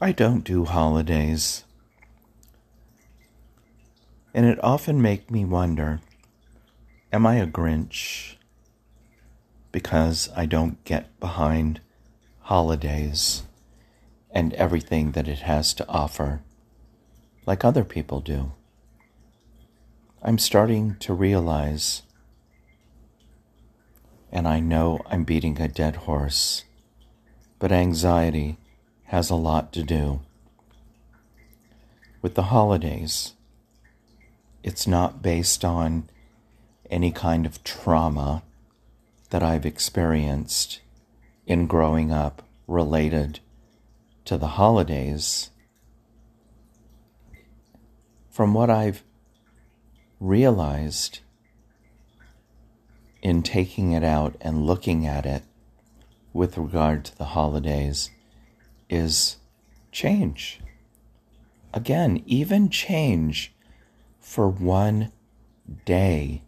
I don't do holidays. And it often make me wonder, am I a Grinch because I don't get behind holidays and everything that it has to offer like other people do? I'm starting to realize, and I know I'm beating a dead horse, but anxiety has a lot to do. With the holidays, it's not based on any kind of trauma that I've experienced in growing up related to the holidays. From what I've realized in taking it out and looking at it with regard to the holidays is change. Again, even change for one day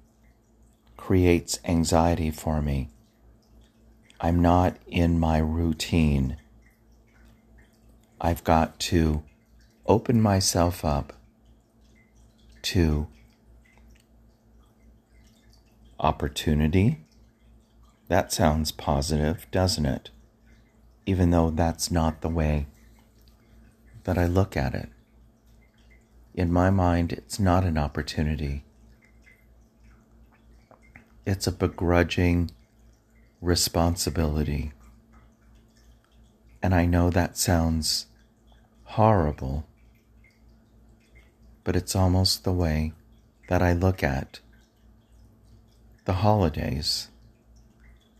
creates anxiety for me. I'm not in my routine. I've got to open myself up to opportunity. That sounds positive, doesn't it? Even though that's not the way that I look at it. In my mind, it's not an opportunity, it's a begrudging responsibility. And I know that sounds horrible, but it's almost the way that I look at the holidays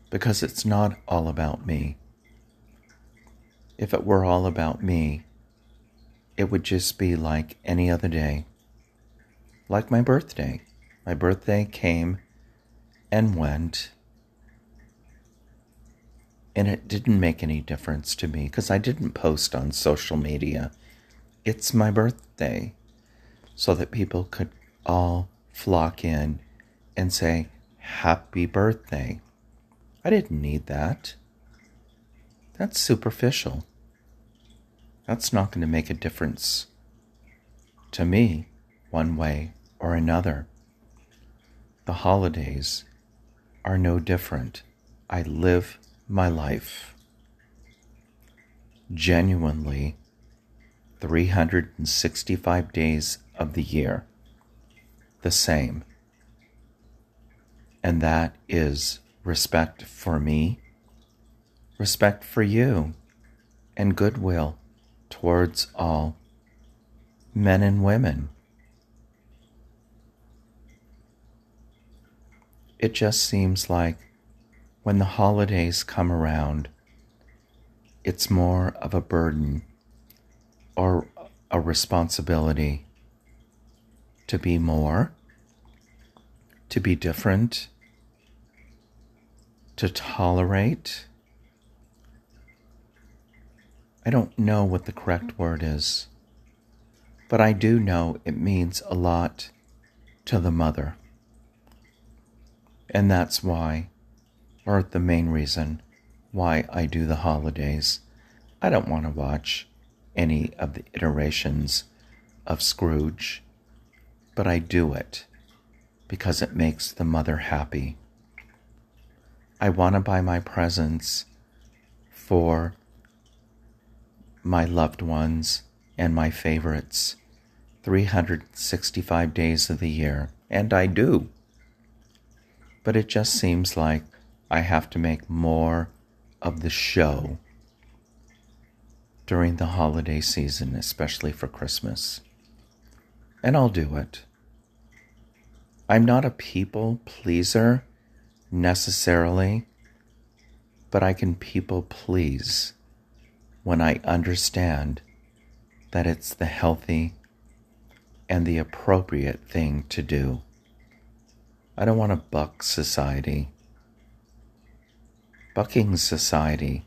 because it's not all about me if it were all about me, it would just be like any other day. Like my birthday. My birthday came and went, and it didn't make any difference to me because I didn't post on social media. It's my birthday, so that people could all flock in and say, Happy birthday. I didn't need that. That's superficial that's not going to make a difference to me one way or another. The holidays are no different. I live my life genuinely 365 days of the year the same. And that is respect for me, respect for you, and goodwill towards all men and women. It just seems like when the holidays come around, it's more of a burden or a responsibility to be more, to be different, to tolerate I don't know what the correct word is, but I do know it means a lot to the mother. And that's why, or the main reason, why I do the holidays. I don't want to watch any of the iterations of Scrooge, but I do it because it makes the mother happy. I want to buy my presents for my loved ones, and my favorites 365 days of the year, and I do. But it just seems like I have to make more of the show during the holiday season, especially for Christmas. And I'll do it. I'm not a people pleaser necessarily, but I can people please when I understand that it's the healthy and the appropriate thing to do. I don't want to buck society. Bucking society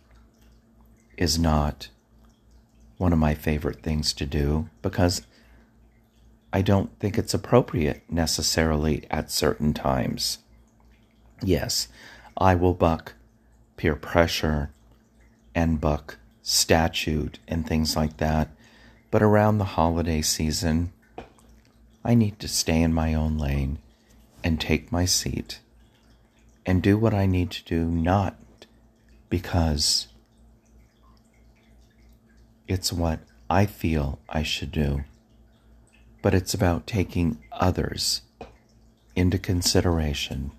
is not one of my favorite things to do because I don't think it's appropriate necessarily at certain times. Yes, I will buck peer pressure and buck statute and things like that. But around the holiday season, I need to stay in my own lane and take my seat and do what I need to do, not because it's what I feel I should do, but it's about taking others into consideration,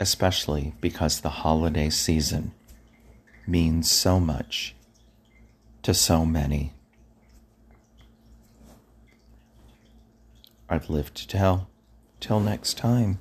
especially because the holiday season means so much to so many. I've lived to tell. Till next time.